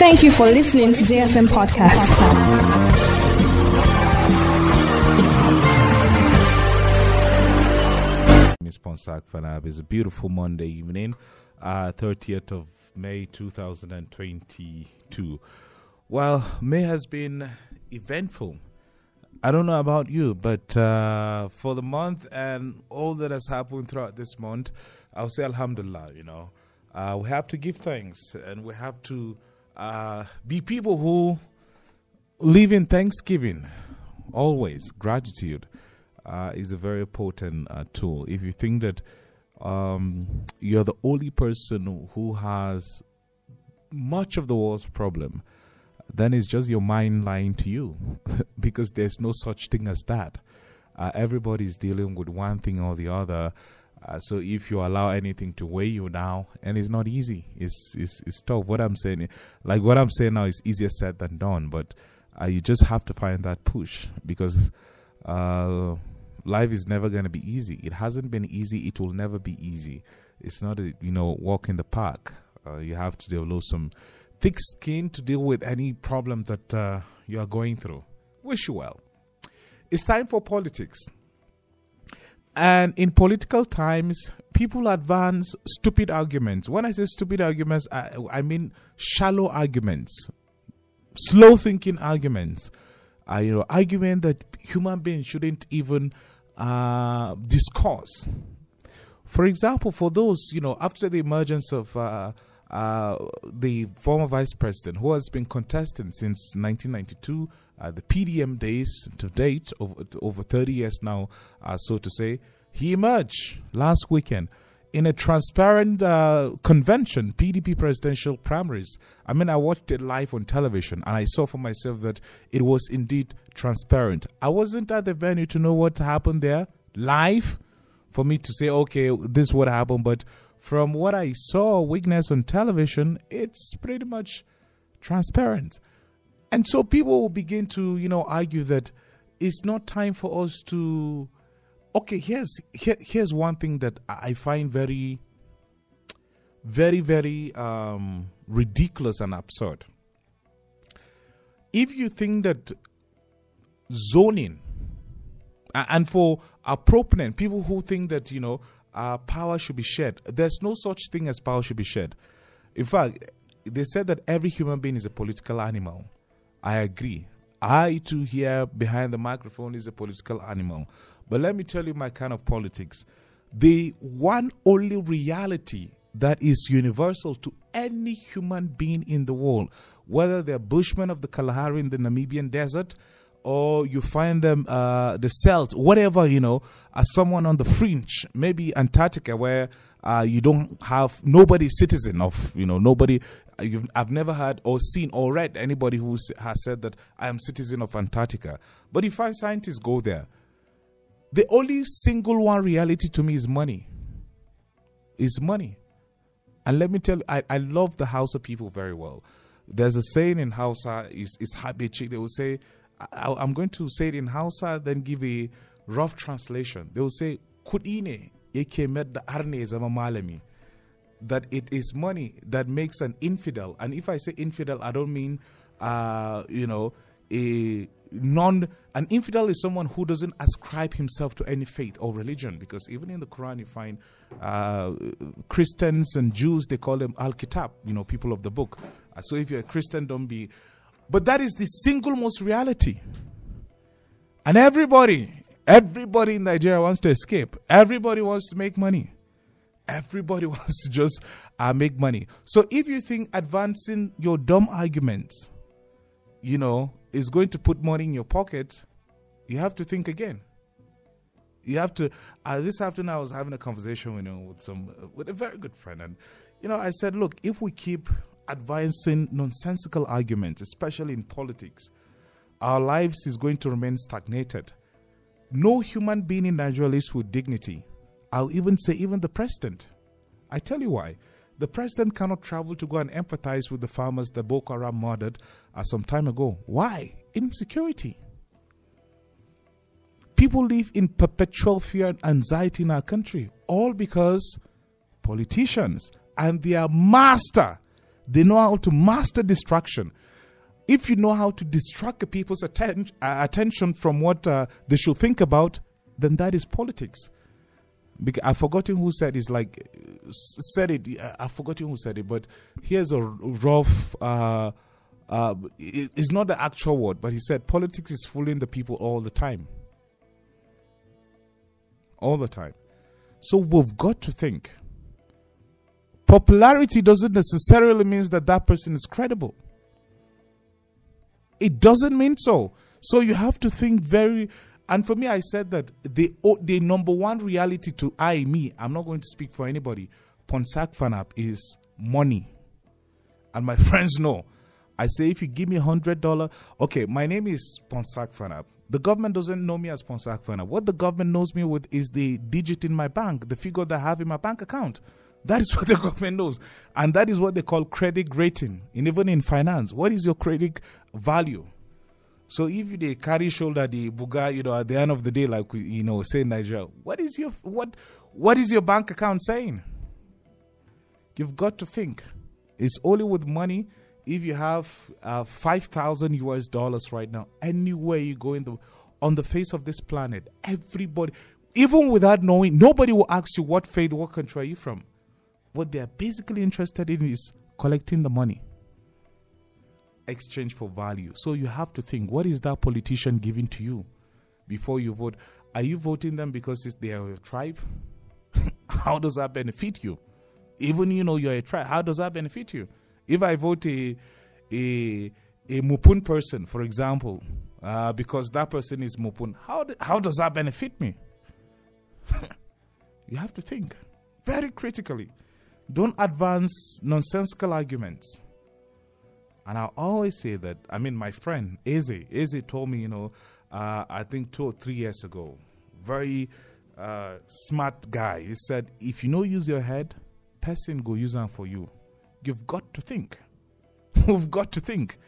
Thank you for listening to JFM Podcast. Miss Ponsak Fanab. It's a beautiful Monday evening, uh, 30th of May 2022. Well, May has been eventful. I don't know about you, but uh, for the month and all that has happened throughout this month, I'll say Alhamdulillah, you know. Uh, we have to give thanks and we have to uh, be people who live in thanksgiving, always. Gratitude uh, is a very potent uh, tool. If you think that um, you're the only person who has much of the world's problem, then it's just your mind lying to you because there's no such thing as that. Uh, everybody's dealing with one thing or the other. Uh, so if you allow anything to weigh you down, and it's not easy, it's, it's it's tough. What I'm saying, like what I'm saying now, is easier said than done. But uh, you just have to find that push because uh, life is never going to be easy. It hasn't been easy. It will never be easy. It's not a you know walk in the park. Uh, you have to develop some thick skin to deal with any problem that uh, you are going through. Wish you well. It's time for politics. And in political times, people advance stupid arguments. When I say stupid arguments, I, I mean shallow arguments, slow thinking arguments. Uh, you know, argument that human beings shouldn't even uh, discuss. For example, for those, you know, after the emergence of uh, uh, the former vice president, who has been contesting since 1992, uh, the PDM days to date, over, over 30 years now, uh, so to say, he emerged last weekend in a transparent uh, convention, PDP presidential primaries. I mean, I watched it live on television and I saw for myself that it was indeed transparent. I wasn't at the venue to know what happened there live for me to say, okay, this is what happened, but from what I saw, witness on television, it's pretty much transparent. And so people will begin to, you know, argue that it's not time for us to. Okay, here's here, here's one thing that I find very, very, very um, ridiculous and absurd. If you think that zoning, and for proponent, people who think that you know uh, power should be shared. There's no such thing as power should be shared. In fact, they said that every human being is a political animal. I agree. I too here behind the microphone is a political animal. But let me tell you my kind of politics. The one only reality that is universal to any human being in the world, whether they're Bushmen of the Kalahari in the Namibian desert, or you find them uh, the Celt, whatever you know, as someone on the fringe, maybe Antarctica, where uh, you don't have nobody citizen of you know nobody. You've, I've never heard or seen or read anybody who has said that I am citizen of Antarctica. But you find scientists go there. The only single one reality to me is money. Is money. And let me tell you, I, I love the Hausa people very well. There's a saying in Hausa, is is. They will say, I, am going to say it in Hausa, then give a rough translation. They will say, kuɗi ne yake da zama malami. That it is money that makes an infidel. And if I say infidel, I don't mean, uh, you know, a non an infidel is someone who doesn't ascribe himself to any faith or religion because even in the quran you find uh, christians and jews they call them al-kitab you know people of the book uh, so if you're a christian don't be but that is the single most reality and everybody everybody in nigeria wants to escape everybody wants to make money everybody wants to just uh, make money so if you think advancing your dumb arguments you know is going to put money in your pocket, you have to think again. You have to. Uh, this afternoon, I was having a conversation, you know, with some with a very good friend, and you know, I said, look, if we keep advancing nonsensical arguments, especially in politics, our lives is going to remain stagnated. No human being in Nigeria lives with dignity. I'll even say, even the president. I tell you why. The president cannot travel to go and empathize with the farmers that Boko Haram murdered uh, some time ago. Why? Insecurity. People live in perpetual fear and anxiety in our country, all because politicians and their master, They know how to master distraction. If you know how to distract people's atten- uh, attention from what uh, they should think about, then that is politics. Because I've forgotten who said it's like said it. I've forgotten who said it, but here's a rough. Uh, uh, it's not the actual word, but he said politics is fooling the people all the time. All the time. So we've got to think. Popularity doesn't necessarily mean that that person is credible. It doesn't mean so. So you have to think very. And for me, I said that the the number one reality to I me. I'm not going to speak for anybody. Ponsak Fanap is money, and my friends know. I say if you give me a hundred dollar, okay, my name is Ponsak Fanap. The government doesn't know me as Ponsak Fanap. What the government knows me with is the digit in my bank, the figure that I have in my bank account. That is what the government knows. And that is what they call credit rating. And even in finance, what is your credit value? So if they carry shoulder the buga, you know, at the end of the day, like you know, say Nigeria, what is your what what is your bank account saying? You've got to think. It's only with money. If you have uh, five thousand US dollars right now, anywhere you go in the on the face of this planet, everybody, even without knowing, nobody will ask you what faith, what country are you from what they are basically interested in is collecting the money. Exchange for value. So you have to think what is that politician giving to you before you vote? Are you voting them because they are tribe? How does that benefit you? Even you know you're a tribe. How does that benefit you? If i vote a a a mupun person for example uh, because that person is mupun how, how does that benefit me? You have to think very critically don't advance nonsensical arguments. And I always say that, I mean, my friend, Eze, Eze told me, you know, uh, I think two or three years ago, very uh, smart guy. He said, if you know use your head, person go use them for you. You've got to think. You've got to think.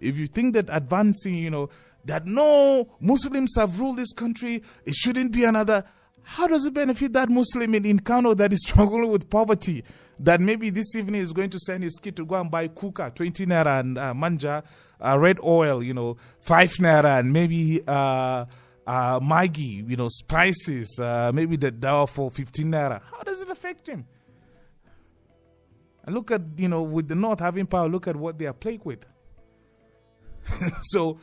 If you think that advancing, you know, that no Muslims have ruled this country, it shouldn't be another. How does it benefit that Muslim in, in Kano that is struggling with poverty? That maybe this evening is going to send his kid to go and buy kuka, 20 naira, and uh, manja, uh, red oil, you know, 5 naira, and maybe uh, uh, you know, spices, uh, maybe the dough for 15 naira. How does it affect him? And look at, you know, with the North having power, look at what they are plagued with. so,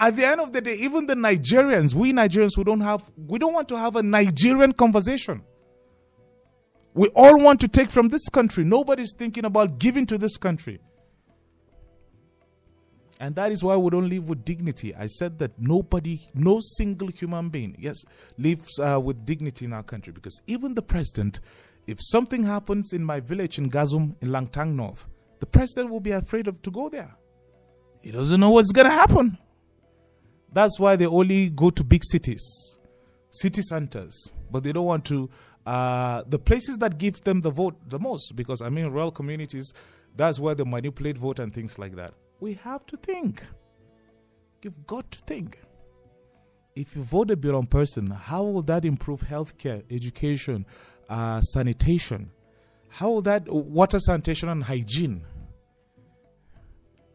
at the end of the day, even the Nigerians, we Nigerians, we don't have, we don't want to have a Nigerian conversation. We all want to take from this country. Nobody's thinking about giving to this country. And that is why we don't live with dignity. I said that nobody, no single human being, yes, lives uh, with dignity in our country. Because even the president, if something happens in my village in Gazum, in Langtang North, the president will be afraid of to go there. He doesn't know what's going to happen. That's why they only go to big cities, city centers, but they don't want to. Uh, the places that give them the vote the most, because I mean, rural communities, that's where they manipulate vote and things like that. We have to think. You've got to think. If you vote a wrong person, how will that improve healthcare, education, uh, sanitation? How will that water sanitation and hygiene?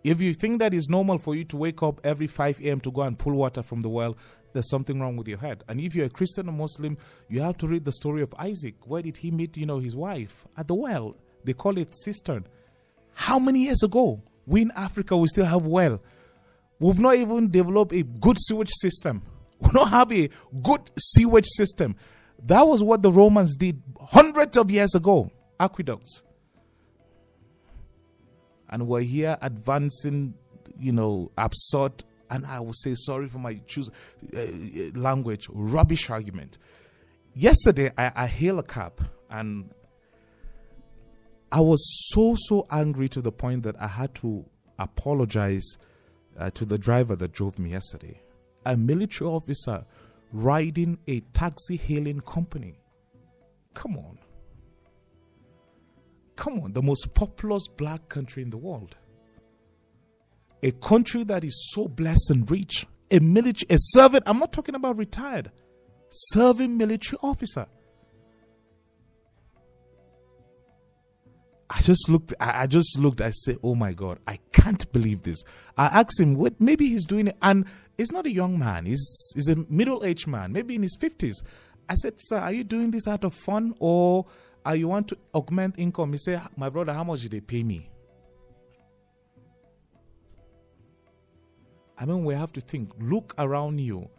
If you think that is normal for you to wake up every 5 a.m. to go and pull water from the well, there's something wrong with your head. And if you're a Christian or Muslim, you have to read the story of Isaac. Where did he meet, you know, his wife? At the well. They call it cistern. How many years ago? We in Africa, we still have well. We've not even developed a good sewage system. We don't have a good sewage system. That was what the Romans did hundreds of years ago. Aqueducts and we're here advancing, you know, absurd, and I will say sorry for my choose uh, uh, language, rubbish argument. Yesterday, I, I hailed a cab and I was so, so angry to the point that I had to apologize uh, to the driver that drove me yesterday. A military officer riding a taxi hailing company. Come on. Come on, the most populous black country in the world. A country that is so blessed and rich. A military, a servant, I'm not talking about retired, serving military officer. I just looked. I just looked. I said, "Oh my God, I can't believe this." I asked him, "What? Maybe he's doing it." And he's not a young man. He's he's a middle-aged man, maybe in his fifties. I said, "Sir, are you doing this out of fun, or are you want to augment income?" you say, "My brother, how much did they pay me?" I mean, we have to think. Look around you.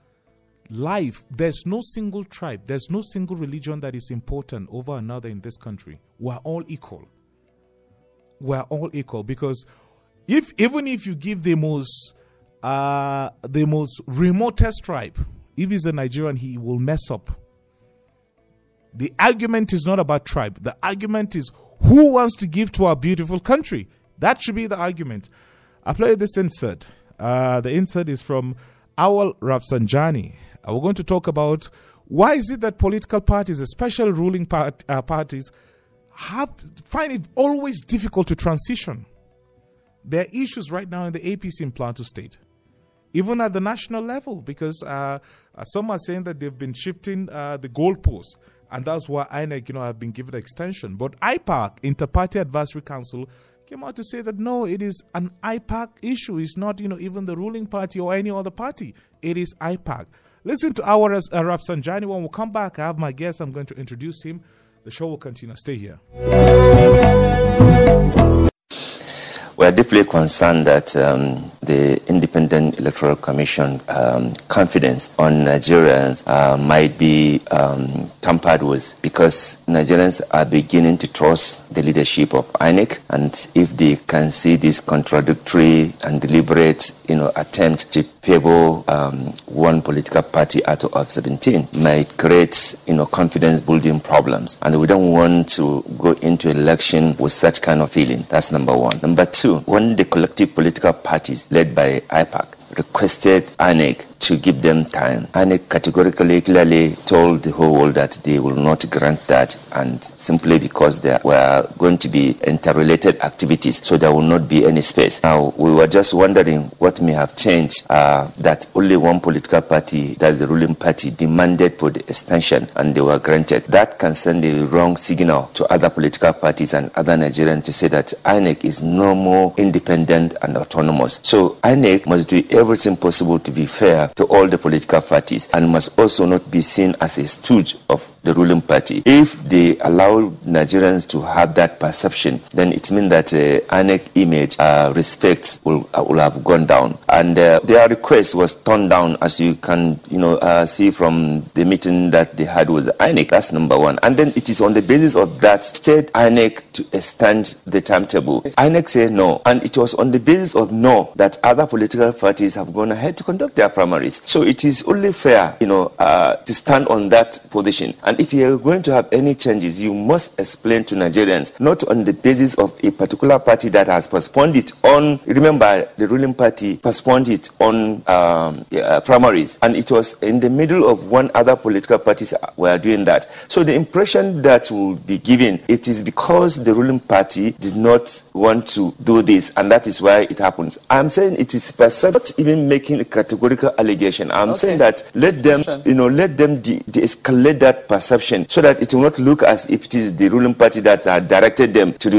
Life, there's no single tribe, there's no single religion that is important over another in this country. We're all equal. We're all equal because if even if you give the most uh the most remotest tribe, if he's a Nigerian, he will mess up. The argument is not about tribe. The argument is who wants to give to our beautiful country. That should be the argument. I play this insert. Uh, the insert is from Auwal Rafsanjani. Uh, we're going to talk about why is it that political parties, especially ruling part, uh, parties, have find it always difficult to transition. There are issues right now in the APC in Plateau State, even at the national level, because uh, some are saying that they've been shifting uh, the goalposts, and that's why INEC, you know, have been given extension. But IPAC, Inter-Party Advisory Council, came out to say that no, it is an IPAC issue. It's not, you know, even the ruling party or any other party. It is IPAC. Listen to our uh, Rafsanjani. When we come back, I have my guest. I'm going to introduce him. The show will continue. Stay here. We are deeply concerned that um, the Independent Electoral Commission um, confidence on Nigerians uh, might be um, tampered with because Nigerians are beginning to trust the leadership of INEC, and if they can see this contradictory and deliberate, you know, attempt to favor um, one political party out of 17, might create, you know, confidence-building problems, and we don't want to go into election with such kind of feeling. That's number one. Number two when the collective political parties led by IPAC requested INEC to give them time. INEC categorically clearly told the whole world that they will not grant that and simply because there were going to be interrelated activities so there will not be any space. Now we were just wondering what may have changed uh, that only one political party, that's the ruling party, demanded for the extension and they were granted. That can send a wrong signal to other political parties and other Nigerians to say that INEC is no more independent and autonomous. So INEC must do everything possible to be fair to all the political parties and must also not be seen as a stooge of the ruling party. If they allow Nigerians to have that perception, then it means that uh, INEC image uh, respect will, uh, will have gone down. And uh, their request was turned down, as you can you know uh, see from the meeting that they had with INEC. That's number one. And then it is on the basis of that state INEC to extend the timetable. INEC said no, and it was on the basis of no that other political parties have gone ahead to conduct their primaries. So it is only fair, you know, uh, to stand on that position. And if you are going to have any changes, you must explain to Nigerians, not on the basis of a particular party that has postponed it on, remember, the ruling party postponed it on um, uh, primaries. And it was in the middle of one other political parties were doing that. So the impression that will be given, it is because the ruling party did not want to do this, and that is why it happens. I'm saying it is perceived, not even making a categorical allegation. I'm Okay. saying that let them, you know, let them de- de-escalate that perception so that it will not look as if it is the ruling party that directed them to do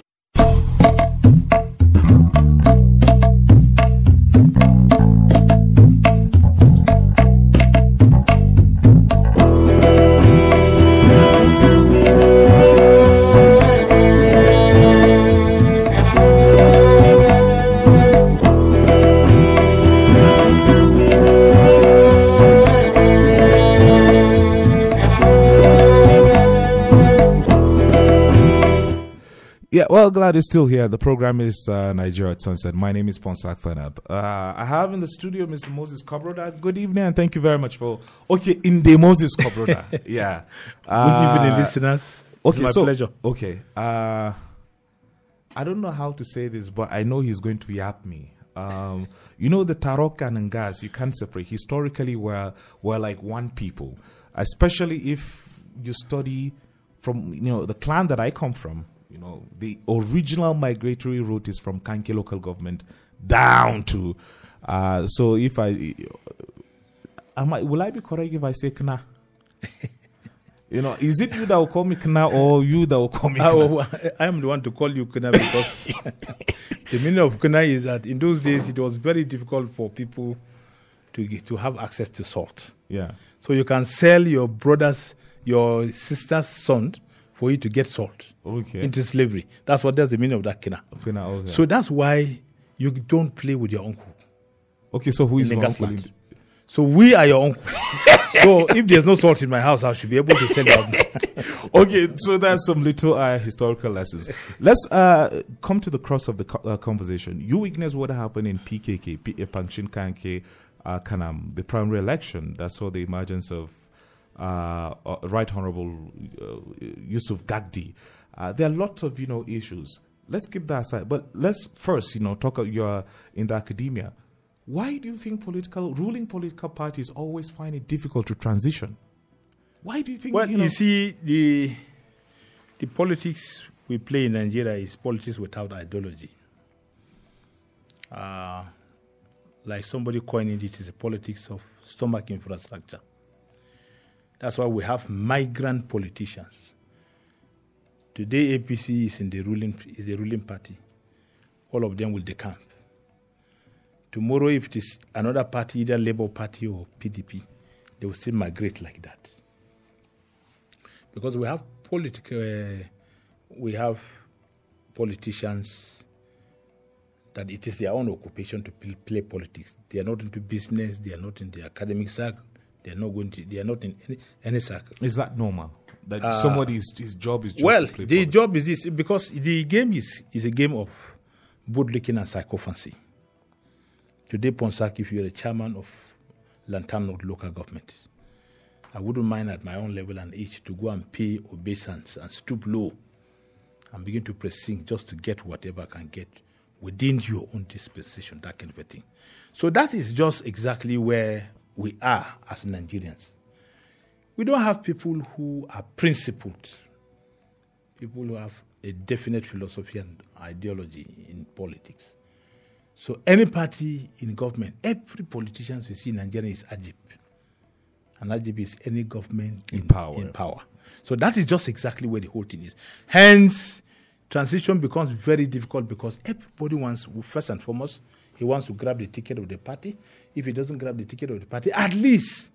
well, glad you're still here. The program is uh, Nigeria at Sunset. My name is Ponsak Fanab. Uh, I have in the studio Mr. Moses Kobroda. Good evening, and thank you very much for. Okay, in the Moses Kobroda. yeah. Good evening, Uh, listeners. Okay, it's my so, pleasure. Okay. Uh, I don't know how to say this, but I know he's going to yap me. Um, you know the Tarok and Ngas, you can't separate. Historically, we're, we're like one people, especially if you study from you know the clan that I come from. You know the original migratory route is from Kanke local government down to. Uh, so if I, am I, will I be correct if I say Kna? You know, is it you that will call me Kna or you that will call me I, Kna? I am the one to call you Kuna because the meaning of Kuna is that in those days it was very difficult for people to get, to have access to salt. Yeah. So you can sell your brother's, your sister's son for you to get salt Okay. into slavery. That's what that's the meaning of that Kina. Kna, okay. So that's why you don't play with your uncle. okay, so who is my the uncle? Gasland. So we are your uncle. so if there's no salt in my house, I should be able to it out. okay, so that's some little uh, historical lessons. Let's uh, come to the cross of the co- uh, conversation. You witnessed what happened in PKK, P- uh, Pankshin Kanke, uh, Kanam, the primary election that saw the emergence of Right Honorable uh, Yusuf Gagdi. Uh, there are lots of you know issues. Let's keep that aside, but let's first you know talk. You're in the academia. Why do you think political ruling political parties always find it difficult to transition? Why do you think? Well, you you, see, the the politics we play in Nigeria is politics without ideology. Uh, like somebody coined it, it, is a politics of stomach infrastructure. That's why we have migrant politicians. Today, APC is in the ruling is the ruling party. All of them will decamp. Tomorrow, if it is another party, either Labour Party or PDP, they will still migrate like that because we have political, uh, we have politicians that it is their own occupation to play politics. They are not into business. They are not in the academic circle. They are not going to. They are not in any, any circle. Is that normal? That somebody's his job is just Uh, well, the job is this because the game is is a game of bootlicking and sycophancy. Today, Ponsak, if you're a chairman of Langtang North local government, I wouldn't mind at my own level and age to go and pay obeisance and stoop low and begin to precinct just to get whatever I can get within your own dispensation, that kind of a thing. So that is just exactly where we are as Nigerians. We don't have people who are principled, people who have a definite philosophy and ideology in politics. So any party in government, every politician we see in Nigeria is AGIP. And AGIP is any government In power. In power. So that is just exactly where the whole thing is. Hence, transition becomes very difficult because everybody wants, first and foremost, he wants to grab the ticket of the party. If he doesn't grab the ticket of the party, at least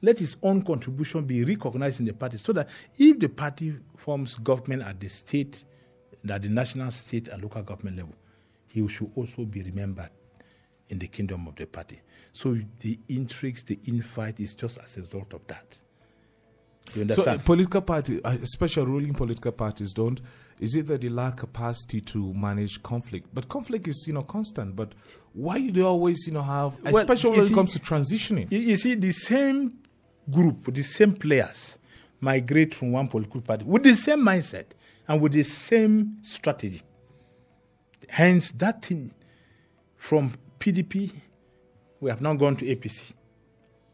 let his own contribution be recognized in the party so that if the party forms government at the state, at the national, state, and local government level, he should also be remembered in the kingdom of the party. So the intrigues, the infight is just as a result of that. You So understand? uh, political party, uh, especially ruling political parties, don't. Is it that they lack capacity to manage conflict? But conflict is you know constant. But why do they always you know have, especially you when it comes to transitioning? You, you see, the same group, the same players migrate from one political party with the same mindset and with the same strategy. Hence, that thing from PDP, we have now gone to APC.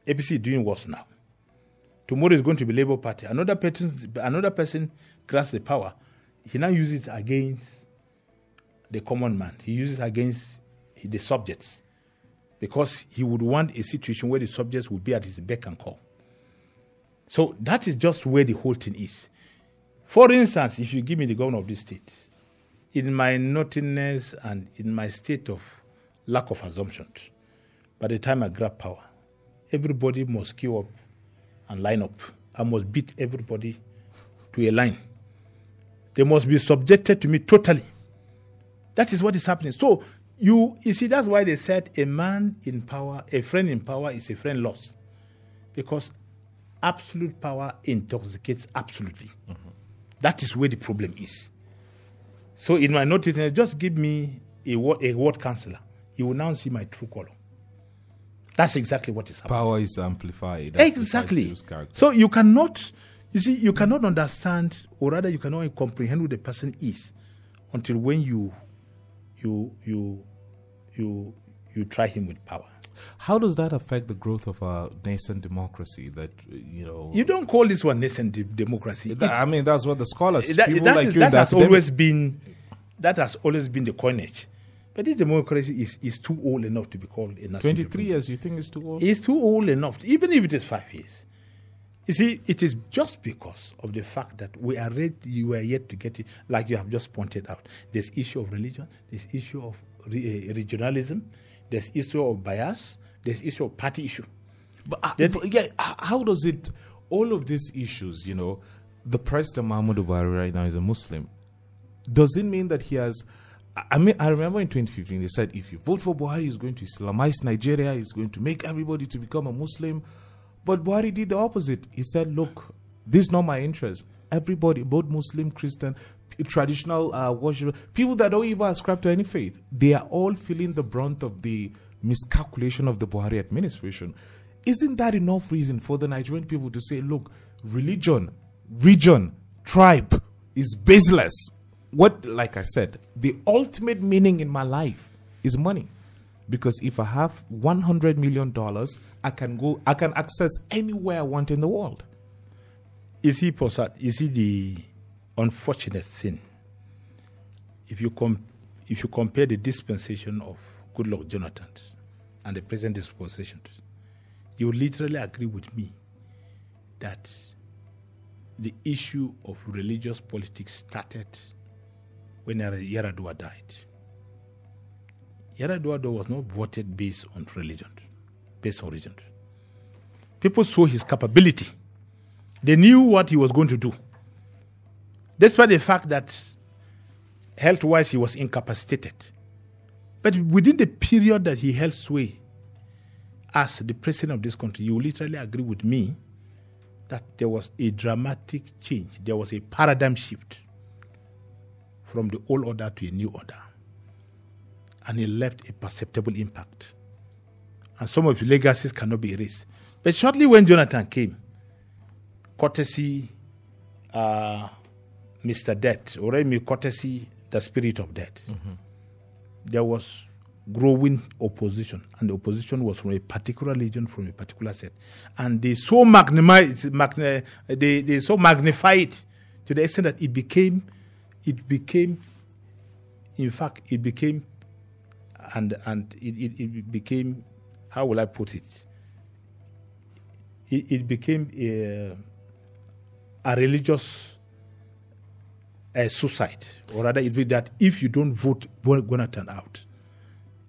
APC is doing worse now. Tomorrow is going to be Labour Party. Another person, another person grasps the power. He now uses it against the common man. He uses it against the subjects because he would want a situation where the subjects would be at his beck and call. So that is just where the whole thing is. For instance, if you give me the governor of this state, in my naughtiness and in my state of lack of assumptions, by the time I grab power, everybody must queue up and line up. I must beat everybody to a line. They must be subjected to me totally. That is what is happening. So you you see that's why they said a man in power, a friend in power is a friend lost. Because absolute power intoxicates absolutely. Mm-hmm. That is where the problem is. So in my notice, just give me a word, a word counselor. You will now see my true color. That's exactly what is happening. Power is amplified. Exactly. So you cannot, you see, you cannot understand, or rather, you cannot comprehend who the person is until when you, you, you, you, you try him with power. How does that affect the growth of our nascent democracy? That you know, You don't call this one nascent de- democracy. That- I mean, that's what the scholars, It- that people that like is- you, that has academic- always been, that has always been the coinage. But this democracy is, is too old enough to be called a nascent twenty-three years. You think it's too old? It's too old enough, even if it is five years. You see, it is just because of the fact that we are ready, you are yet to get it, like you have just pointed out. There's issue of religion, there's issue of re- uh, regionalism, there's issue of bias, there's issue of party issue. But uh, but yeah, how does it? All of these issues, you know, the president Mahmoud Buhari right now is a Muslim. Does it mean that he has? I mean, I remember in 2015 they said if you vote for Buhari, he's going to Islamize Nigeria. He's going to make everybody to become a Muslim. But Buhari did the opposite. He said, "Look, this is not my interest. Everybody, both Muslim, Christian, traditional uh, worship, people that don't even ascribe to any faith, they are all feeling the brunt of the miscalculation of the Buhari administration. Isn't that enough reason for the Nigerian people to say, look, religion, region, tribe is baseless? What, like I said, the ultimate meaning in my life is money. Because if I have $100 million, I can go, I can access anywhere I want in the world. You see, Posat, you see the unfortunate thing. If you com- if you compare the dispensation of Good Goodluck Jonathan and the present dispensation, you literally agree with me that the issue of religious politics started when Yara- Yaradua died. Yaradua was not voted based on religion, based on religion. People saw his capability. They knew what he was going to do. Despite the fact that health wise he was incapacitated. But within the period that he held sway as the president of this country, you literally agree with me that there was a dramatic change. There was a paradigm shift from the old order to a new order. And it left a perceptible impact. And some of the legacies cannot be erased. But shortly when Jonathan came, courtesy uh, Mr. Death, or me courtesy the spirit of death. There was growing opposition, and the opposition was from a particular region, from a particular set, and they so magnify, magne, they, they so magnify it to the extent that it became, it became, in fact, it became, and and it, it, it became, how will I put it? It, it became a, a religious uh, suicide, or rather, it be that if you don't vote, we're going to turn out.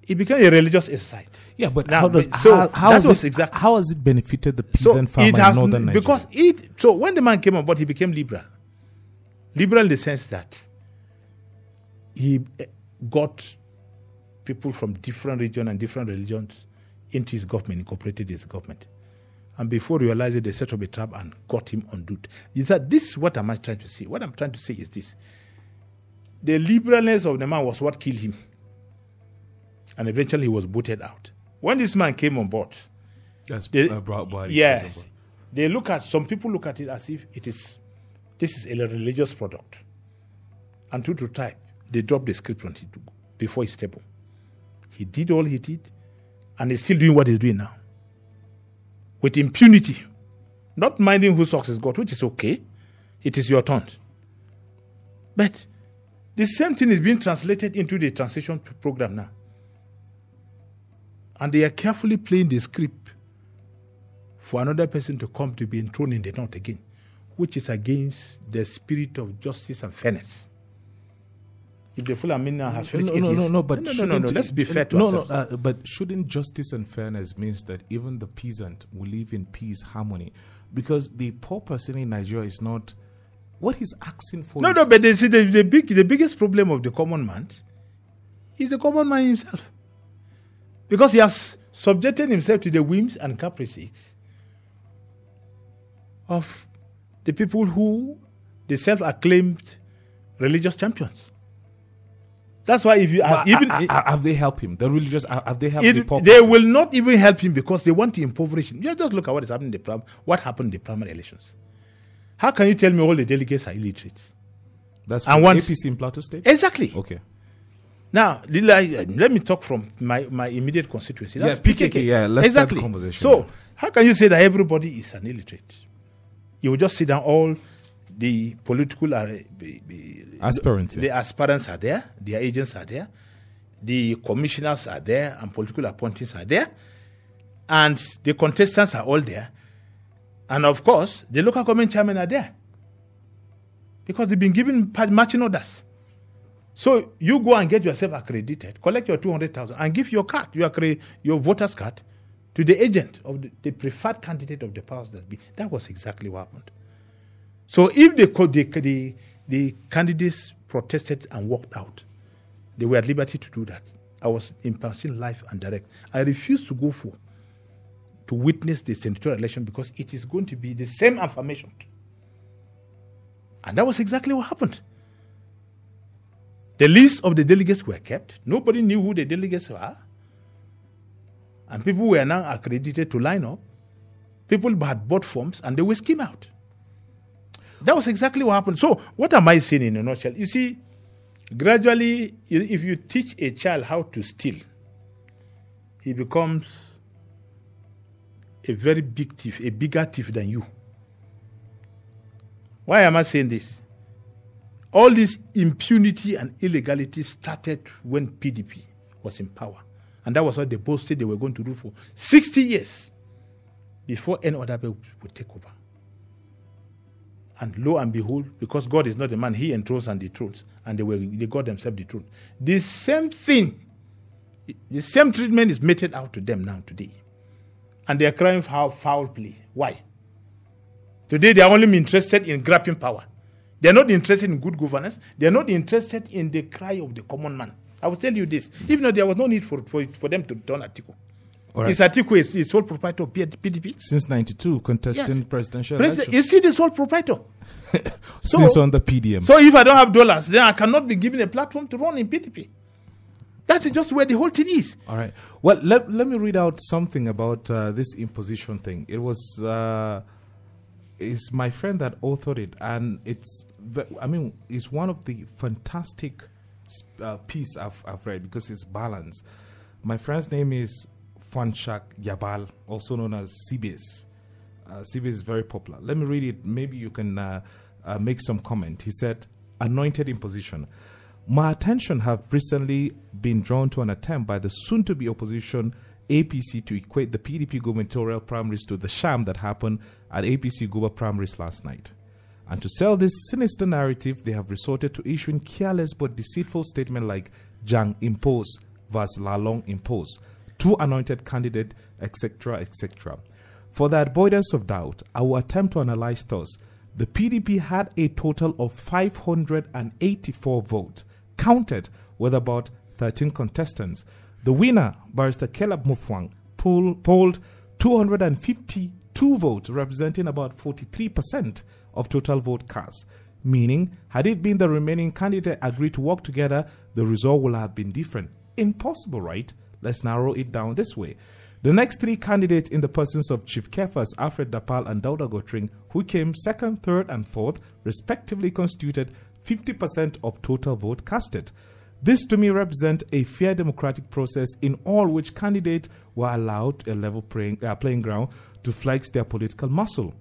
It became a religious exercise. Yeah, but Now, how does so how, how that was it, exact- how has it benefited the peasant farmer in northern Nigeria? because it so when the man came on board, he became liberal. Liberal in the sense that he eh, got people from different regions and different religions into his government, incorporated his government. And before realizing they set up a trap and got him undone. Is that this is what am I trying to say? What I'm trying to say is this. The liberalness of the man was what killed him. And eventually he was booted out. When this man came on board, That's they- uh, brought by yes, they look at some people look at it as if it is this is a religious product, and to to type they drop the script on it before his table. He did all he did, and he's still doing what he's doing now with impunity, not minding who socks he's got, which is okay. It is your turn. But the same thing is being translated into the transition program now. And they are carefully playing the script for another person to come to be enthroned in the north again, which is against the spirit of justice and fairness. If the Fulamina has No, finished no, no, no, no, but no, no, no, no, Let's be fair to no, no, uh, but shouldn't justice and fairness means that even the peasant will live in peace, harmony, because the poor person in Nigeria is not what he's asking for. No, no, but they see the, the big, the biggest problem of the common man is the common man himself, because he has subjected himself to the whims and caprices of the people who the self-acclaimed religious champions. That's why if you ask, even have they helped him? The religious have they helped it- the poor? they person? will not even help him because they want to impoverish him. You just look at what is happening in the prim- what happened in the primary elections. How can you tell me all the delegates are illiterate? That's from want- APC in Plateau State. Exactly. Okay. Now, let me talk from my, my immediate constituency. Yeah, PKK, yeah, let's start the conversation So, how can you say that everybody is an illiterate? You will just sit down, all the political be- Aspirants, the yeah. aspirants are there, their agents are there, the commissioners are there, and political appointees are there, and the contestants are all there. And of course, the local government chairmen are there because they've been given matching orders. So you go and get yourself accredited, collect your 200,000 and give your card, your, your voter's card to the agent of the, the preferred candidate of the powers that be. That was exactly what happened. So if the, the, the, the candidates protested and walked out, they were at liberty to do that. I was person live and direct. I refused to go for to witness the senatorial election because it is going to be the same information. And that was exactly what happened. The list of the delegates were kept. Nobody knew who the delegates were. And people were now accredited to line up. People had bought forms and they were scheme out. That was exactly what happened. So, what am I saying in a nutshell? You see, gradually, if you teach a child how to steal, he becomes a very big thief, a bigger thief than you. Why am I saying this? All this impunity and illegality started when PDP was in power. And that was what they both said they were going to do for 60 years before any other bill would take over. And lo and behold, because God is not a man, he enthrones and dethrones, and they were they got themselves dethroned. The same thing, the same treatment is meted out to them now today. And they are crying for foul play. Why? Today they are only interested in grabbing power. They are not interested in good governance. They are not interested in the cry of the common man. I will tell you this. Even though there was no need for, for, for them to turn Atiku. All right. Is Atiku is, is sole proprietor of PDP? Since 92, contesting Yes. presidential President, election. is he the sole proprietor? so- Since on the PDM. So if I don't have dollars, then I cannot be given a platform to run in PDP. That's just where the whole thing is. All right. Well, let, let me read out something about uh, this imposition thing. It was uh, is my friend that authored it, and it's I mean it's one of the fantastic uh, piece I've, I've read because it's balanced. My friend's name is Fanchak Yabal, also known as CBS. Uh, CBS is very popular. Let me read it. Maybe you can uh, uh, make some comment. He said, "Anointed imposition." My attention have recently been drawn to an attempt by the soon to be opposition APC to equate the PDP gubernatorial primaries to the sham that happened at APC guber primaries last night. And to sell this sinister narrative, they have resorted to issuing careless but deceitful statements like Jang impose versus Lalong impose, two anointed candidate, etc., etc. For the avoidance of doubt, I will attempt to analyze thus. The PDP had a total of 584 votes, counted with about 13 contestants. The winner, Barrister Caleb Mutfwang, polled 252 votes, representing about 43% of total vote cast. Meaning, had it been the remaining candidate agreed to work together, the result would have been different. Impossible, right? Let's narrow it down this way. The next three candidates in the persons of Chief Kefas, Alfred Dapal, and Dauda Gotring, who came second, third, and fourth, respectively constituted 50% of total vote casted. This to me represents a fair democratic process in all which candidates were allowed a level playing, uh, playing ground to flex their political muscle.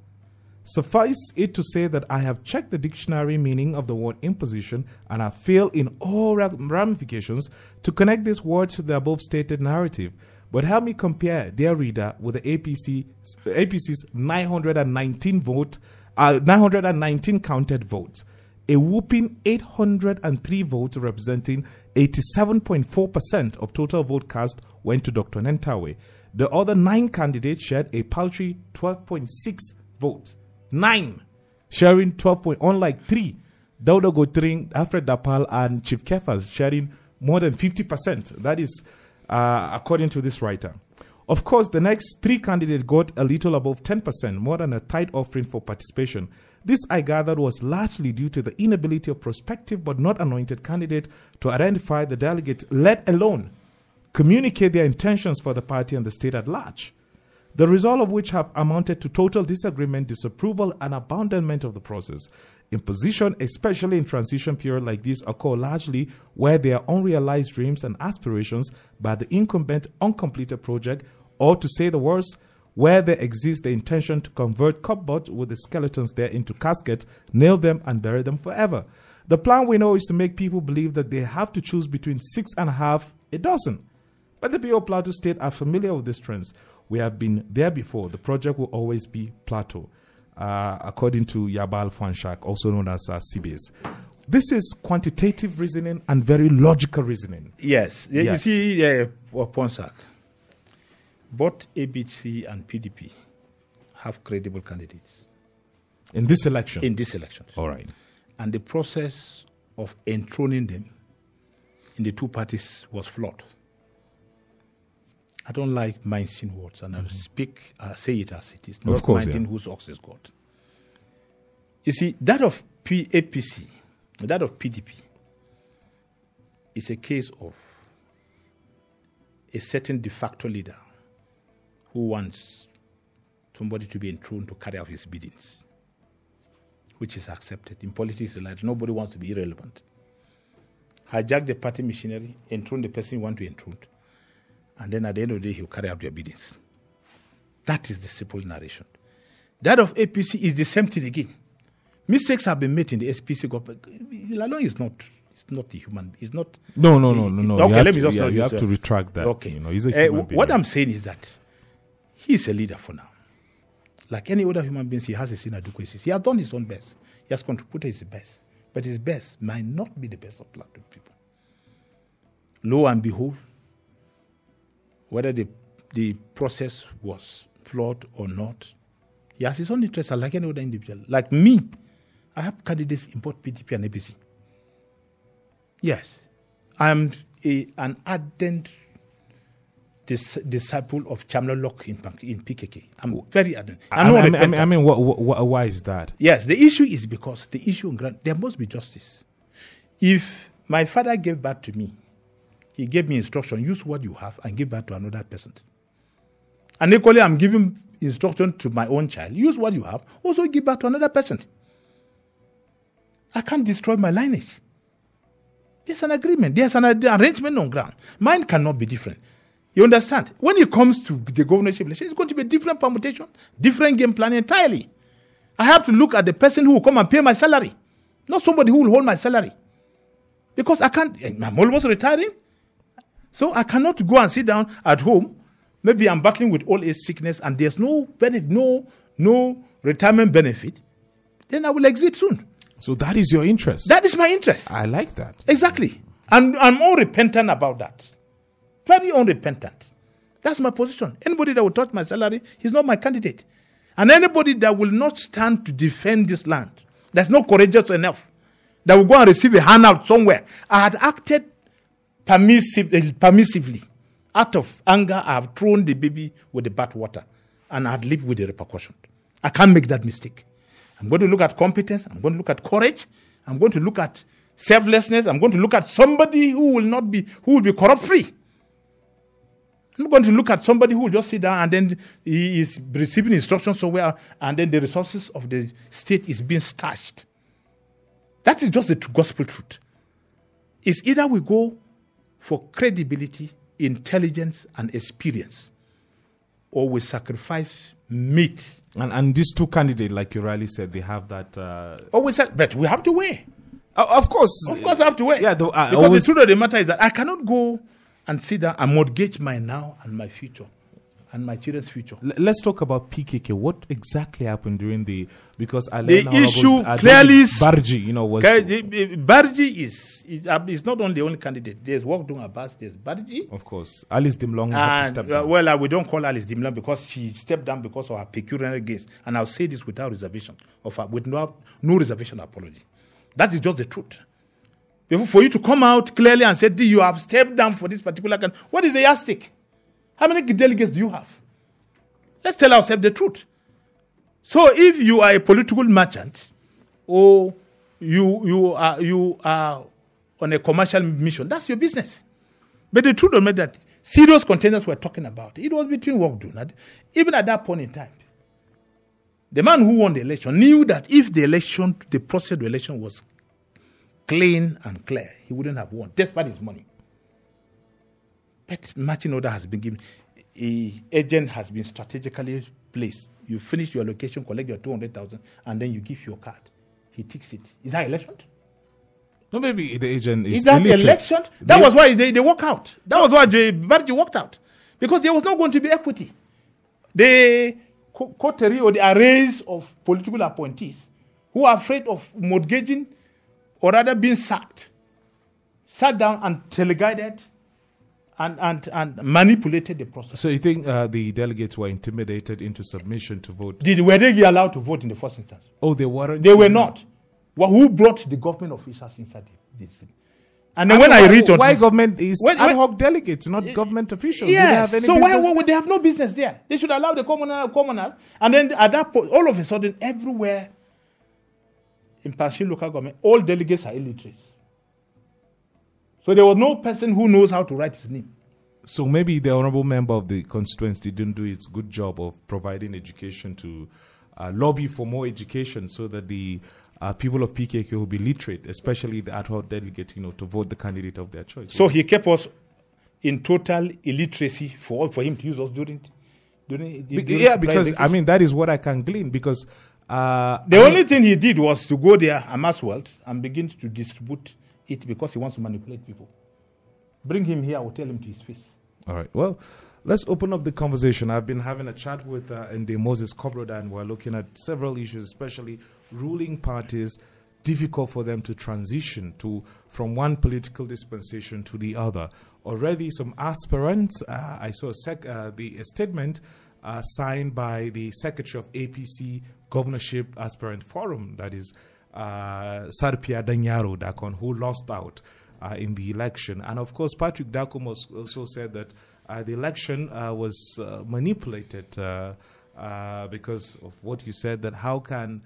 Suffice it to say that I have checked the dictionary meaning of the word imposition and I fail in all ramifications to connect this word to the above stated narrative. But help me compare, dear reader, with the APC, APC's 919 vote, uh, 919 counted votes. A whooping 803 votes representing 87.4% of total vote cast went to Dr. Nentawe. The other nine candidates shared a paltry 12.6 votes. Nine sharing 12 point, unlike three, Dauda Gotring, Alfred Dapal, and Chief Kefas sharing more than 50%. That is uh, according to this writer. Of course, the next three candidates got a little above 10%, more than a tight offering for participation. This, I gathered, was largely due to the inability of prospective but not anointed candidates to identify the delegates, let alone communicate their intentions for the party and the state at large. The result of which have amounted to total disagreement, disapproval, and abandonment of the process. Imposition, especially in transition period like this, occur largely where there are unrealized dreams and aspirations by the incumbent uncompleted project, or to say the worst, where there exists the intention to convert cupboard with the skeletons there into casket, nail them, and bury them forever. The plan we know is to make people believe that they have to choose between six and a half, a dozen But the people of Plateau State are familiar with these trends. We have been there before. The project will always be Plateau, uh, according to Yabal Fanshak, also known as uh, CBS. This is quantitative reasoning and very logical reasoning. Yes. You- Yeah. You see, uh, Ponsak, both APC and PDP have credible candidates In this election. in these elections. All right. And the process of enthroning them in the two parties was flawed. I don't like mincing words, and I'll speak, uh, say it as it is, not Mm-hmm. Of course, minding yeah. whose ox is God. You see, that of P- APC, that of PDP, is a case of a certain de facto leader who wants somebody to be enthroned to carry out his biddings which is accepted. In politics, like nobody wants to be irrelevant. Hijack the party machinery, enthrone the person you want to enthrone, and then at the end of the day, he'll carry out your biddings. That is the simple narration. That of APC is the same thing again. Mistakes have been made in the SPC government. Lalong is not. It's not a human. It's not. No, no, no, no, no. Okay, you have let me to, just yeah, you have to retract that. Okay. You know, he's a Eh, human being. what I'm saying is that he is a leader for now. Like any other human beings, he has his inadequacies. He has done his own best. He has contributed his best. But his best might not be the best of Plateau people. Lo and behold, whether the, the process was flawed or not, he has his own interests like any other individual. Like me, I have candidates in both PDP and APC. Yes, I am a, an ardent dis- disciple of Chamlo Locke in, in PKK. I'm very ardent. I, I mean, I mean. I mean what, what, why is that? Yes, the issue is because the issue on ground, there must be justice. If my father gave birth to me, he gave me instruction, use what you have and give birth to another person. And equally, I'm giving instruction to my own child, use what you have, also give birth to another person. I can't destroy my lineage. There's an agreement, there's an arrangement on ground. Mine cannot be different. You understand? When it comes to the governorship election, it's going to be a different permutation, different game plan entirely. I have to look at the person who will come and pay my salary, not somebody who will hold my salary. Because I can't, eh, I'm almost retiring. So I cannot go and sit down at home. Maybe I'm battling with old age sickness and there's no benefit, no, no retirement benefit. Then I will exit soon. So that is your interest. That is my interest. I like that. Exactly. And I'm unrepentant about that. Very unrepentant. That's my position. Anybody that will touch my salary, he's not my candidate. And anybody that will not stand to defend this land, that's not courageous enough, that will go and receive a handout somewhere. I had acted permissive, eh, permissively. Out of anger, I have thrown the baby with the bath water and I had lived with the repercussion. I can't make that mistake. I'm going to look at competence. I'm going to look at courage. I'm going to look at selflessness. I'm going to look at somebody who will not be, who will be corrupt free. I'm not going to look at somebody who will just sit down and then he is receiving instructions somewhere and then the resources of the state is being stashed. That is just the gospel truth. It's either we go for credibility, intelligence, and experience, or we sacrifice meat. And and these two candidates, like you rightly said, they have that. Uh, Or we say, but we have to weigh. uh, of course, Of course, I have to wait. Yeah, though, I because always- the truth of the matter is that I cannot go and sit down and mortgage my now and my future and my children's future. L- Let's talk about PKK. What exactly happened during the because I The issue clearly Barji, you know, was Okay, the- the- Barji is, is, uh, not only the only candidate. There's work doing Abbas, there's Barji. of course Alice Dimlong had to And, step uh, well, uh, we don't call Alice Dimlong because she stepped down because of her pecuniary gains. And I'll say this without reservation, of her, with no, no reservation apology. That is just the truth. Before, for you to come out clearly and say, "D, you have stepped down for this particular can what is the yardstick? How many delegates do you have? Let's tell ourselves the truth. So if you are a political merchant or you you are you are on a commercial mission, that's your business. But the truth of matter that serious contenders we're talking about, it was between Wogdu. and- Even at that point in time, the man who won the election knew that if the election, the process of the election was clean and clear, he wouldn't have won, despite his money. But matching order has been given. A agent has been strategically placed. You finish your allocation, collect your 200,000, and then you give your card. He takes it. Is that election? No, maybe the agent is Is that illiterate. election? That They- was why they, they walk out. That was why Jay Barji walked out. Because there was not going to be equity. The coterie or the arrays of political appointees who are afraid of mortgaging or rather being sacked sat down and teleguided and, and, and manipulated the process. So you think uh, the delegates were intimidated into submission to vote? Did, were they allowed to vote in the first instance? Oh, they weren't. They were not. Well, who brought the government officials inside the- this thing? And then when I read on why this- government is When- ad hoc delegates, not government officials. Yes. have any So why, why would they have no business there? They should allow the commoner, commoners, and then at that point, all of a sudden, everywhere in Pankshin local government, all delegates are illiterate. So there was no person who knows how to write his name. So maybe the honorable member of the constituency didn't do its good job of providing education to uh, lobby for more education so that the uh, people of PKK will be literate, especially the ad hoc delegate, you know, to vote the candidate of their choice. So he kept us in total illiteracy for for him to use us during during. Be- during yeah, because I mean that is what I can glean because uh, The I mean, only thing he did was to go there, amass wealth, and begin to distribute it because he wants to manipulate people. Bring him here, I will tell him to his face. All right. Well, let's open up the conversation. I've been having a chat with uh, Nde Moses Kobroda, and we're looking at several issues, especially ruling parties. Difficult for them to transition to from one political dispensation to the other. Already, some aspirants. Uh, I saw a sec, uh, the a statement uh, signed by the secretary of APC Governorship Aspirant Forum, that is uh, Sarpia Danyaro Dakon, who lost out uh, in the election. And of course, Patrick Dakum also said that uh, the election uh, was uh, manipulated uh, because of what you said. That how can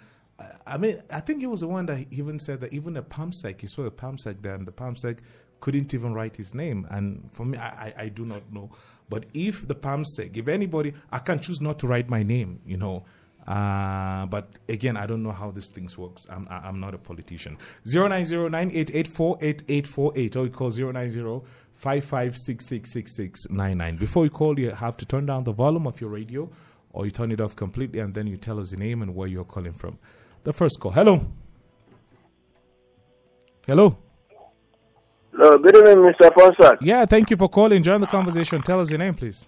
I mean, I think he was the one that even said that even a PAMSEC, he saw a PAMSEC there, and the PAMSEC couldn't even write his name. And for me, I, I, I do not know. But if the PAMSEC, if anybody, I can choose not to write my name, you know. Uh, but again, I don't know how this things works. I'm, I- I'm not a politician. 09098848848 or you call 09055666699. Before you call, you have to turn down the volume of your radio or you turn it off completely and then you tell us your name and where you're calling from. The first call. Hello. Hello. Hello, good evening, Mr. Fonsak. Yeah, thank you for calling. Join the conversation. Tell us your name, please.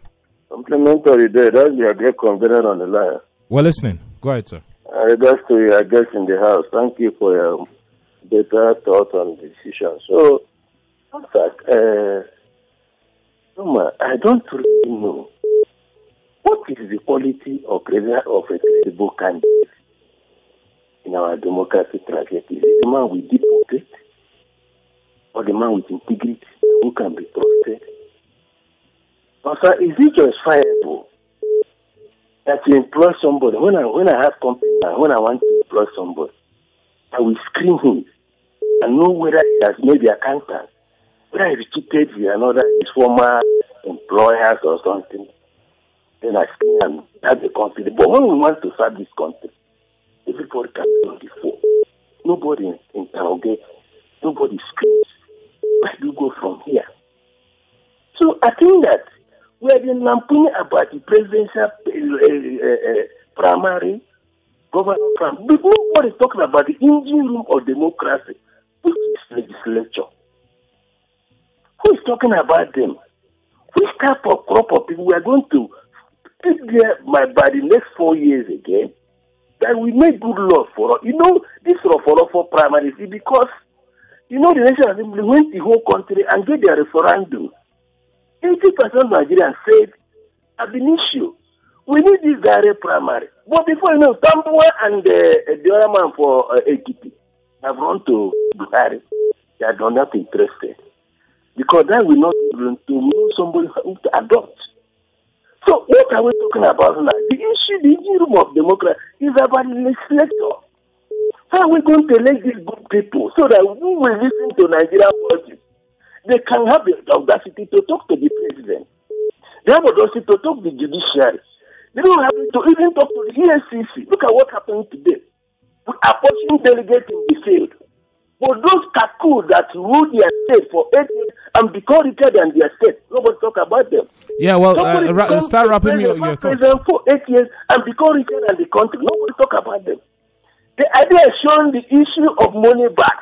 Complimentary day. That's your great convener on the line. We're listening. Go ahead, sir. Uh, regards to your guest in the house, thank you for your better thought and decision. So, Fonsak, uh, Noma, I don't really know what is the quality credibility of a credible candidate in our democratic trajectory. Is it the man with deep pocket or the man with integrity who can be trusted? Also, is it justifiable that you employ somebody? When I when I have company when I want to employ somebody, I will screen him and know whether he has made the accountant, whether he cheated with another his former employers or something. Then I screen and have the country. But when we want to serve this country, everybody can be on the phone. Nobody interrogates. Nobody screams. Where do you go from here? So I think that we have been lampooning about the presidential uh, uh, uh, primary government. But nobody is talking about the engine room of democracy, which is legislature. Who is talking about them? Which type of crop of people we are going to pick there by, by the next four years again? That we make good law for us. You know, this law for us for primaries because you know the National Assembly went the whole country and gave their referendum. 80% of Nigerians said, ab initio, we need this direct primary. But before you know, Tambuwal and uh, the other man for uh, Ekiti have run to Buhari. They are not interested. Because that will not able to know somebody who to adopt. So what are we talking about now? The issue, the issue of democracy is about legislator. How are we going to elect these good people so that we will listen to Nigerian voices? They can have the audacity to talk to the president. They have audacity to talk to the judiciary. They don't have to even talk to the ESCC. Look at what happened today. We are pushing delegates in the field. But those kaku that rule their state for eight years and become richer than their state, nobody talk about them. Yeah, well, uh, ra- start wrapping your, your thoughts. for eight years and become richer than the country. Nobody talk about them. The idea is showing the issue of money back.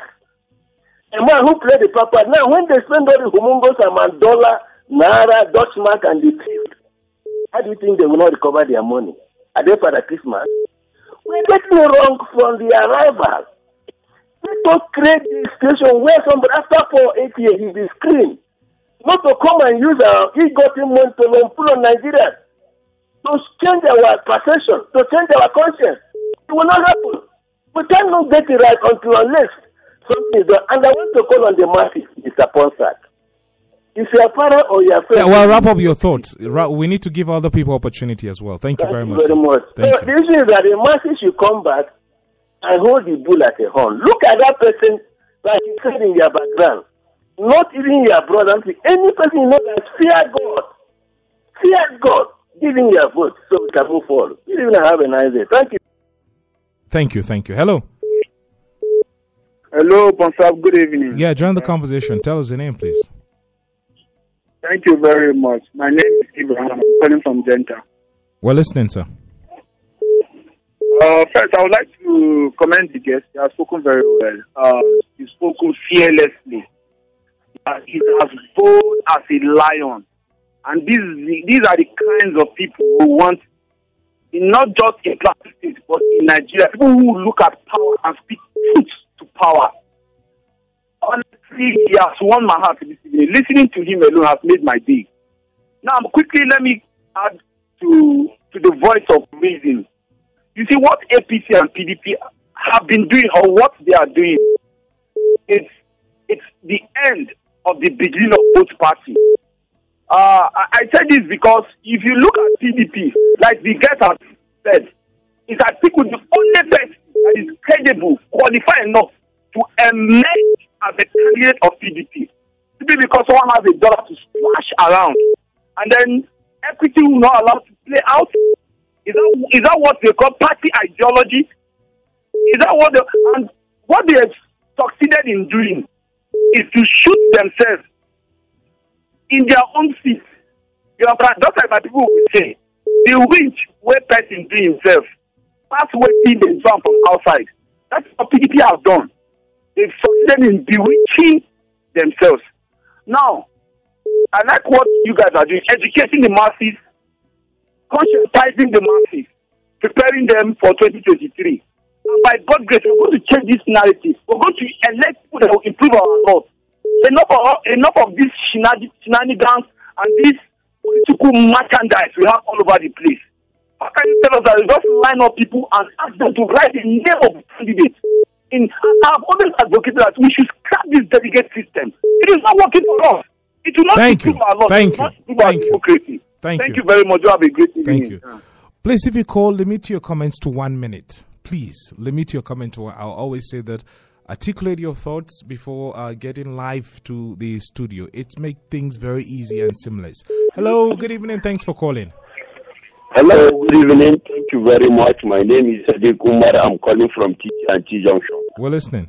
A man who played the papa. Now, when they spend all the humongous amount dollar, naira, Dutch mark, and the field, how do you think they will not recover their money? Are they the Christmas? We're getting it wrong from the arrival. Us create this situation where somebody, after four, eight years, he will scream. Not to come and use our ill-gotten money to pull on Nigeria. To change our perception, to change our conscience. It will not happen. We cannot get it right until unless something is done. Uh, and I want to call on the masses, Mr. Ponsat. If you are father or you are friend, Yeah, well, wrap up your thoughts. We need to give other people opportunity as well. Thank you Thank very you much. very much. Thank so you. the issue is that the masses should come back and hold the bull at a horn. Look at that person, like you said in your background. Not even your brother. Any person you know that fear God. Fear God. Give him your vote so we can move forward. You even have a nice day. Thank you. Thank you. Thank you. Hello. Hello, Ponsab. Good evening. Yeah, join the conversation. Tell us your name, please. Thank you very much. My name is Ibrahim. I'm calling from Genta. We're listening, sir. Uh, first, I would like to commend the guest. He has spoken very well. Uh, he's spoken fearlessly. Uh, he's as bold as a lion. And these, these are the kinds of people who want, in not just in Plateau State, but in Nigeria, people who look at power and speak truth to power. Honestly, he has won my heart this evening. Listening to him alone has made my day. Now, quickly, let me add to to the voice of reason. You see what APC and PDP have been doing, or what they are doing. It's it's the end of the beginning of both parties. Uh, I, say this because if you look at PDP, like the guest has said, is I think with the only person that is credible, qualified enough to emerge as a candidate of PDP. Simply because someone has a dollar to splash around. And then equity will not allow to play out. Is that, is that what they call party ideology? Is that what they, and what they have succeeded in doing is to shoot themselves in their own feet. You understand? Just like my people will say, the winch where person do himself, that's waiting the exam from outside. That's what PDP have done. They've succeeded in bewitching themselves. Now, I like what you guys are doing, educating the masses, conscientizing the masses, preparing them for 2023. And by God's grace, we're going to change this narrative. We're going to elect people that will improve our laws. Enough of, enough of shenanigans shenanigans and this political merchandise we have all over the place. How can you tell us that we just line up people and ask them to write the name of the candidate? In, I've always advocated that we should scrap this delegate system. It is not working for us. It will not Thank improve you. our laws. Thank it will not you. improve our Thank you. Thank Thank you. you very much. You have a great evening. Thank you. Please, if you call, limit your comments to one minute. Please limit your comment to. One. I'll always say that. Articulate your thoughts before uh, getting live to the studio. It makes things very easy and seamless. Hello, good evening. Thanks for calling. Hello, good evening. Thank you very much. My name is Sadiq Umar. I'm calling from T and T Junction. We're listening.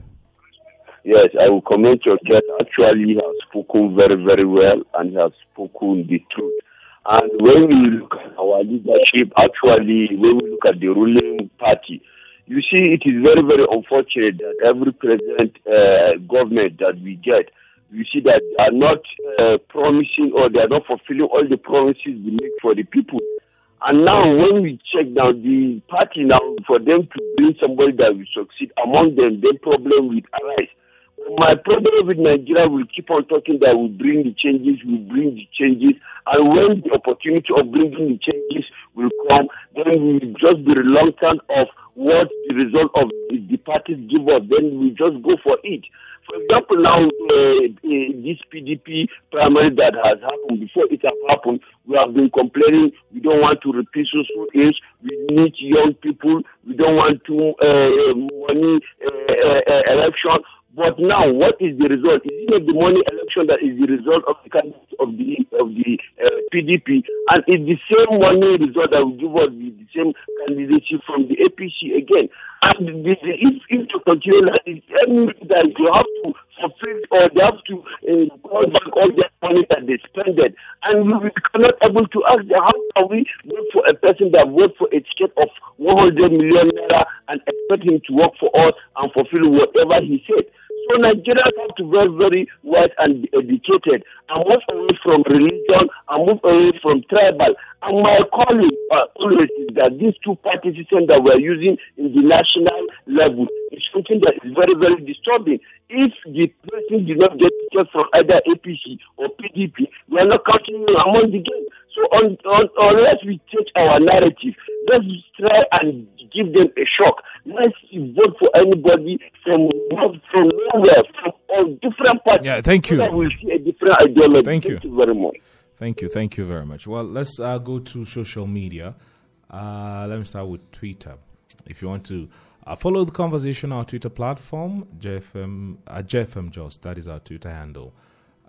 Yes, I will comment your guest. Actually, he has spoken very, very well and he has spoken the truth. And when we look at our leadership, actually, when we look at the ruling party, you see, it is very, very unfortunate that every present uh, government that we get, you see that they are not uh, promising or they are not fulfilling all the promises we make for the people. And now, when we check now the party now, for them to bring somebody that will succeed among them, then problem will arise. My problem with Nigeria will keep on talking that we bring the changes, we bring the changes, and when the opportunity of bringing the changes will come, then we will just be reluctant of what the result of the parties give us. Then we just go for it. For example, now uh, uh, this PDP primary that has happened before it has happened, we have been complaining. We don't want to repeat social age. We need young people. We don't want to uh, money uh, uh, election. But now, what is the result? Is it not the money election that is the result of the of the of the uh, PDP, and it's the same money result that will give us the, the same candidacy from the APC again. And the, the, if if to continue like this, that that you have to fulfill or they have to uh, call back all the money that they spent, and we cannot able to ask them how can we vote for a person that vote for a ticket of 100 million naira and expect him to work for us and fulfill whatever he said. So Nigerians have to be very, wise and educated and move away from religion and move away from tribal. And my calling uh, always is that these two party systems that we're using in the national level something that is very, very disturbing. If the person did not get tickets from either APC or PDP, we are not counting among the game. So on, on, unless we change our narrative, let's try and give them a shock. Let's vote for anybody from from nowhere, from all different parties. Yeah, thank you. So we'll see a different ideology. Thank Thank you. you very much. Thank you, thank you very much. Well, let's uh, go to social media. Uh, let me start with Twitter. If you want to uh, follow the conversation on our Twitter platform, JFM, uh, JFM that is our Twitter handle.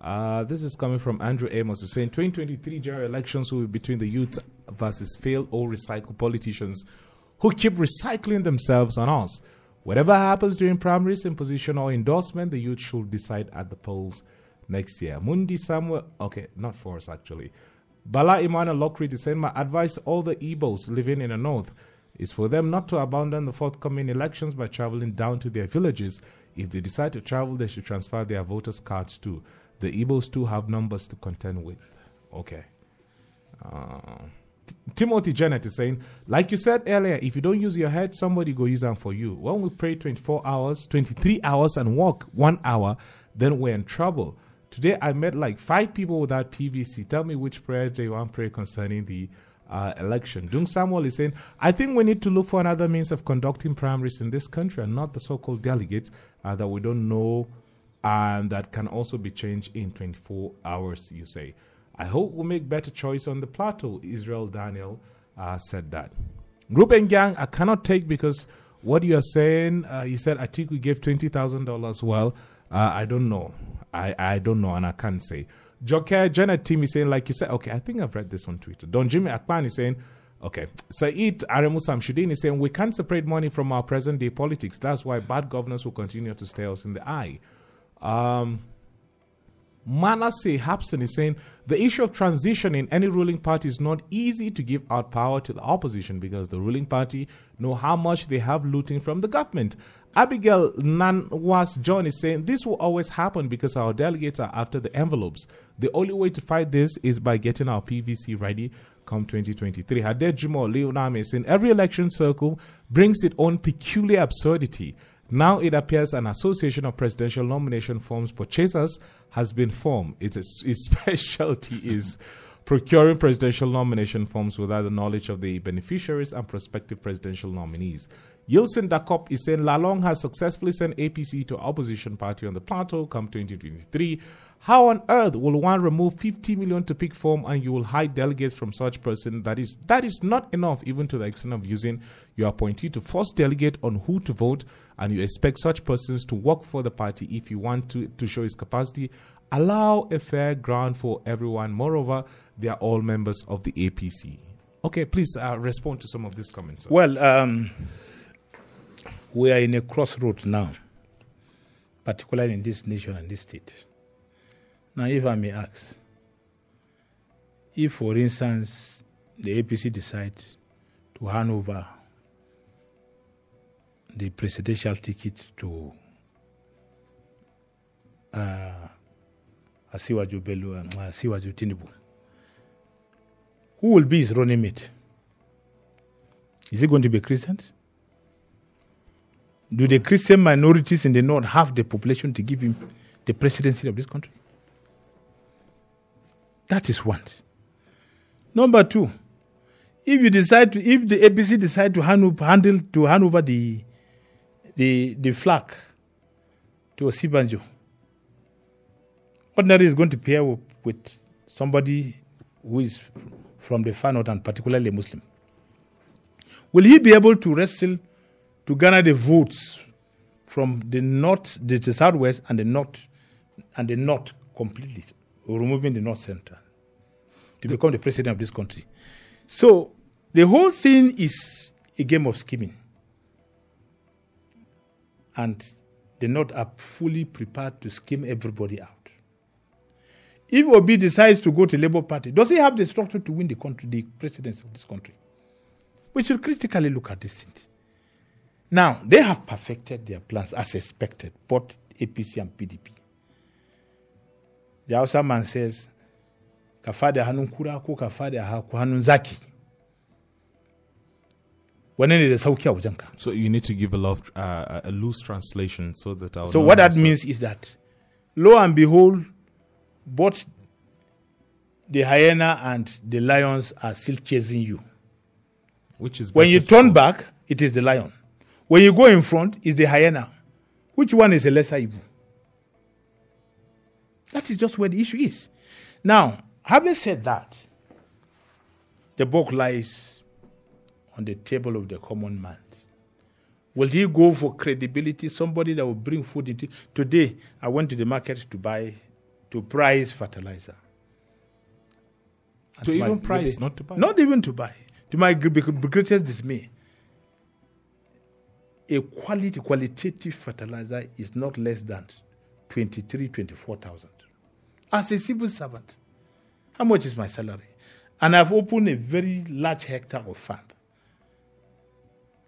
Uh, this is coming from Andrew Amos. He's saying 2023 general elections will be between the youth versus failed or recycled politicians who keep recycling themselves on us. Whatever happens during primaries, imposition, or endorsement, the youth should decide at the polls next year. Mundi Samuel, okay, not for us actually. Bala Imana Lockridge is saying, My advice all the Igbos living in the north is for them not to abandon the forthcoming elections by traveling down to their villages. If they decide to travel, they should transfer their voters' cards too. The Igbos too have numbers to contend with. Okay. Uh, Timothy Janet is saying, like you said earlier, if you don't use your head, somebody go use them for you. When we pray 24 hours, 23 hours, and walk one hour, then we're in trouble. Today I met like five people without PVC. Tell me which prayer they want to pray concerning the uh, election. Dung Samuel is saying, I think we need to look for another means of conducting primaries in this country and not the so called delegates uh, that we don't know and that can also be changed in 24 hours, you say. I hope we make better choice on the plateau. Israel Daniel uh, said that. Ruben Gang, I cannot take because what you are saying, uh, you said Atiku gave $20,000. Well, uh, I don't know. I, I don't know and I can't say. Joker Janet Team is saying, like you said, okay, I think I've read this on Twitter. Don Jimmy Akpan is saying, okay, Said Aremu Samshudin is saying, we can't separate money from our present day politics. That's why bad governance will continue to stare us in the eye. Um, Manasseh Hapson is saying the issue of transition in any ruling party is not easy to give out power to the opposition because the ruling party know how much they have looting from the government. Abigail Nanwas John is saying this will always happen because our delegates are after the envelopes. The only way to fight this is by getting our PVC ready come 2023. Haded Jumo Leoname is saying every election circle brings its own peculiar absurdity. Now it appears an association of presidential nomination forms purchasers has been formed. Its, its specialty is procuring presidential nomination forms without the knowledge of the beneficiaries and prospective presidential nominees. Yilson Dakop is saying Lalong has successfully sent APC to opposition party on the plateau come 2023. How on earth will one remove 50 million to pick form and you will hide delegates from such person? That is that is not enough, even to the extent of using your appointee to force delegate on who to vote, and you expect such persons to work for the party if you want to, to show his capacity. Allow a fair ground for everyone. Moreover, they are all members of the APC. Okay, please uh, respond to some of these comments. Well, um, we are in a crossroads now, particularly in this nation and this state. Now, if I may ask, if, for instance, the APC decides to hand over the presidential ticket to uh, Asiwaju Bello and uh, Asiwaju Tinubu, who will be his running mate? Is it going to be Christians? Do the Christian minorities in the north have the population to give him the presidency of this country? That is one. Number two, if you decide to, if the APC decide to hand, handle to hand over the the the flag to Osinbajo, ordinary is going to pair with somebody who is from the far north and particularly a Muslim. Will he be able to wrestle to garner the votes from the north, the, the southwest, and the north, and the north completely, removing the north center to become the president of this country? So the whole thing is a game of scheming, and the north are fully prepared to scheme everybody out. If Obi decides to go to Labour Party, does he have the structure to win the country, the presidency of this country? We should critically look at this thing. Now, they have perfected their plans as expected, but APC and PDP. The Hausa man says, ka fada hannun kura ko ka fada hannun zaki. Wane ne da sauki a wajenka? So you need to give a, lot, uh, a loose translation so that I So what that means is that, lo and behold, both the hyena and the lions are still chasing you. Which is When you turn for- back, it is the lion. When you go in front, it's the hyena. Which one is a lesser evil? That is just where the issue is. Now, having said that, the book lies on the table of the common man. Will he go for credibility? Somebody that will bring food into. Today, I went to the market to buy, to price fertilizer. To my- even price, not to buy. Not even to buy. To my gr- gr- greatest dismay, a quality, qualitative fertilizer is not less than 23, 24,000. As a civil servant, how much is my salary? And I've opened a very large hectare of farm.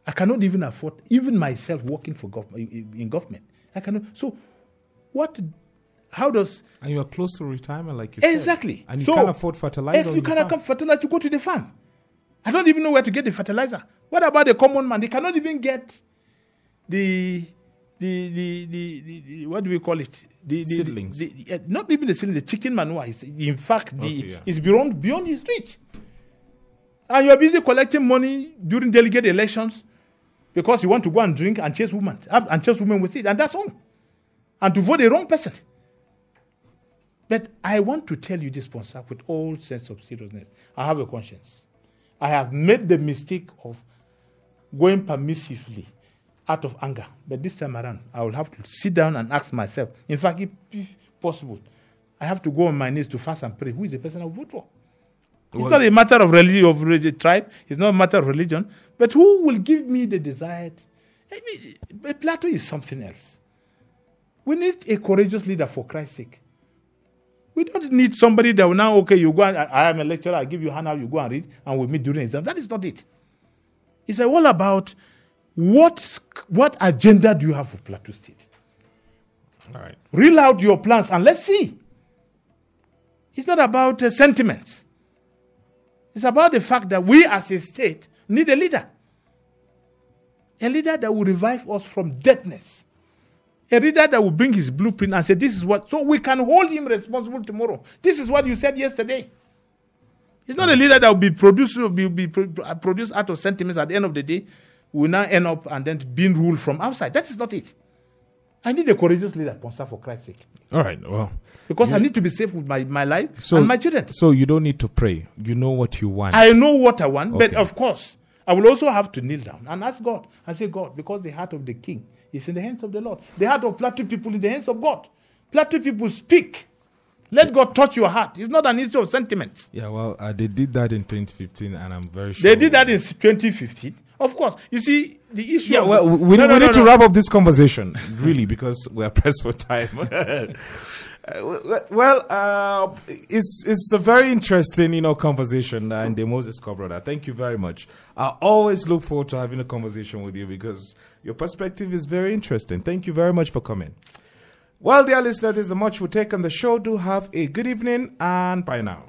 I cannot even afford, even myself working for government in government. I cannot. So, what? How does And you are close to retirement, like you said. Exactly. And you So, can't afford fertilizer. eh, You cannot afford fertilizer to go to the farm. I don't even know where to get the fertilizer. What about the common man? They cannot even get the the the the, the, the what do we call it? The, the Seedlings. The, eh, not even the seedling, the chicken manure. Is, in fact, the Okay, yeah. is beyond beyond his reach. And you are busy collecting money during delegate elections because you want to go and drink and chase women and chase women with it, and that's all. And to vote the wrong person. But I want to tell you this, sponsor, with all sense of seriousness. I have a conscience. I have made the mistake of going permissively out of anger. But this time around, I will have to sit down and ask myself. In fact, if, if possible, I have to go on my knees to fast and pray. Who is the person I vote for? It's Well- not a matter of religion, of relig- tribe. It's not a matter of religion. But who will give me the desired? I mean, Plateau is something else. We need a courageous leader for Christ's sake. We don't need somebody that will now, okay, you go and I, am a lecturer, I give you handout, you go and read, and we meet during exam. That is not it. It's all about what, what agenda do you have for Plateau State? All right. Reel out your plans and let's see. It's not about uh, sentiments. It's about the fact that we as a state need a leader. A leader that will revive us from deadness. A leader that will bring his blueprint and say, This is what, so we can hold him responsible tomorrow. This is what you said yesterday. It's not a leader that will be produced, will be, be uh, produced out of sentiments at the end of the day, will now end up and then being ruled from outside. That is not it. I need a courageous leader, sponsor for Christ's sake. All right. Well, Because I need to be safe with my, my life so and my children. So you don't need to pray. You know what you want. I know what I want, but of course, I will also have to kneel down and ask God and say, God, because the heart of the king is in the hands of the Lord, the heart of Plateau people in the hands of God. Plateau people speak. Let God touch your heart. It's not an issue of sentiments. yeah. Well, uh, they did that in 2015, and I'm very sure They did that in 2015. Of course, you see, the issue Yeah, well, we, No, we no, need no, to no. wrap up this conversation, really, because we are pressed for time. Uh, well, uh, it's it's a very interesting, you know, conversation, uh, and the Moses brother. Thank you very much. I always look forward to having a conversation with you because your perspective is very interesting. Thank you very much for coming. Well, dear listeners, this is the much we take on the show. Do have a good evening and bye now.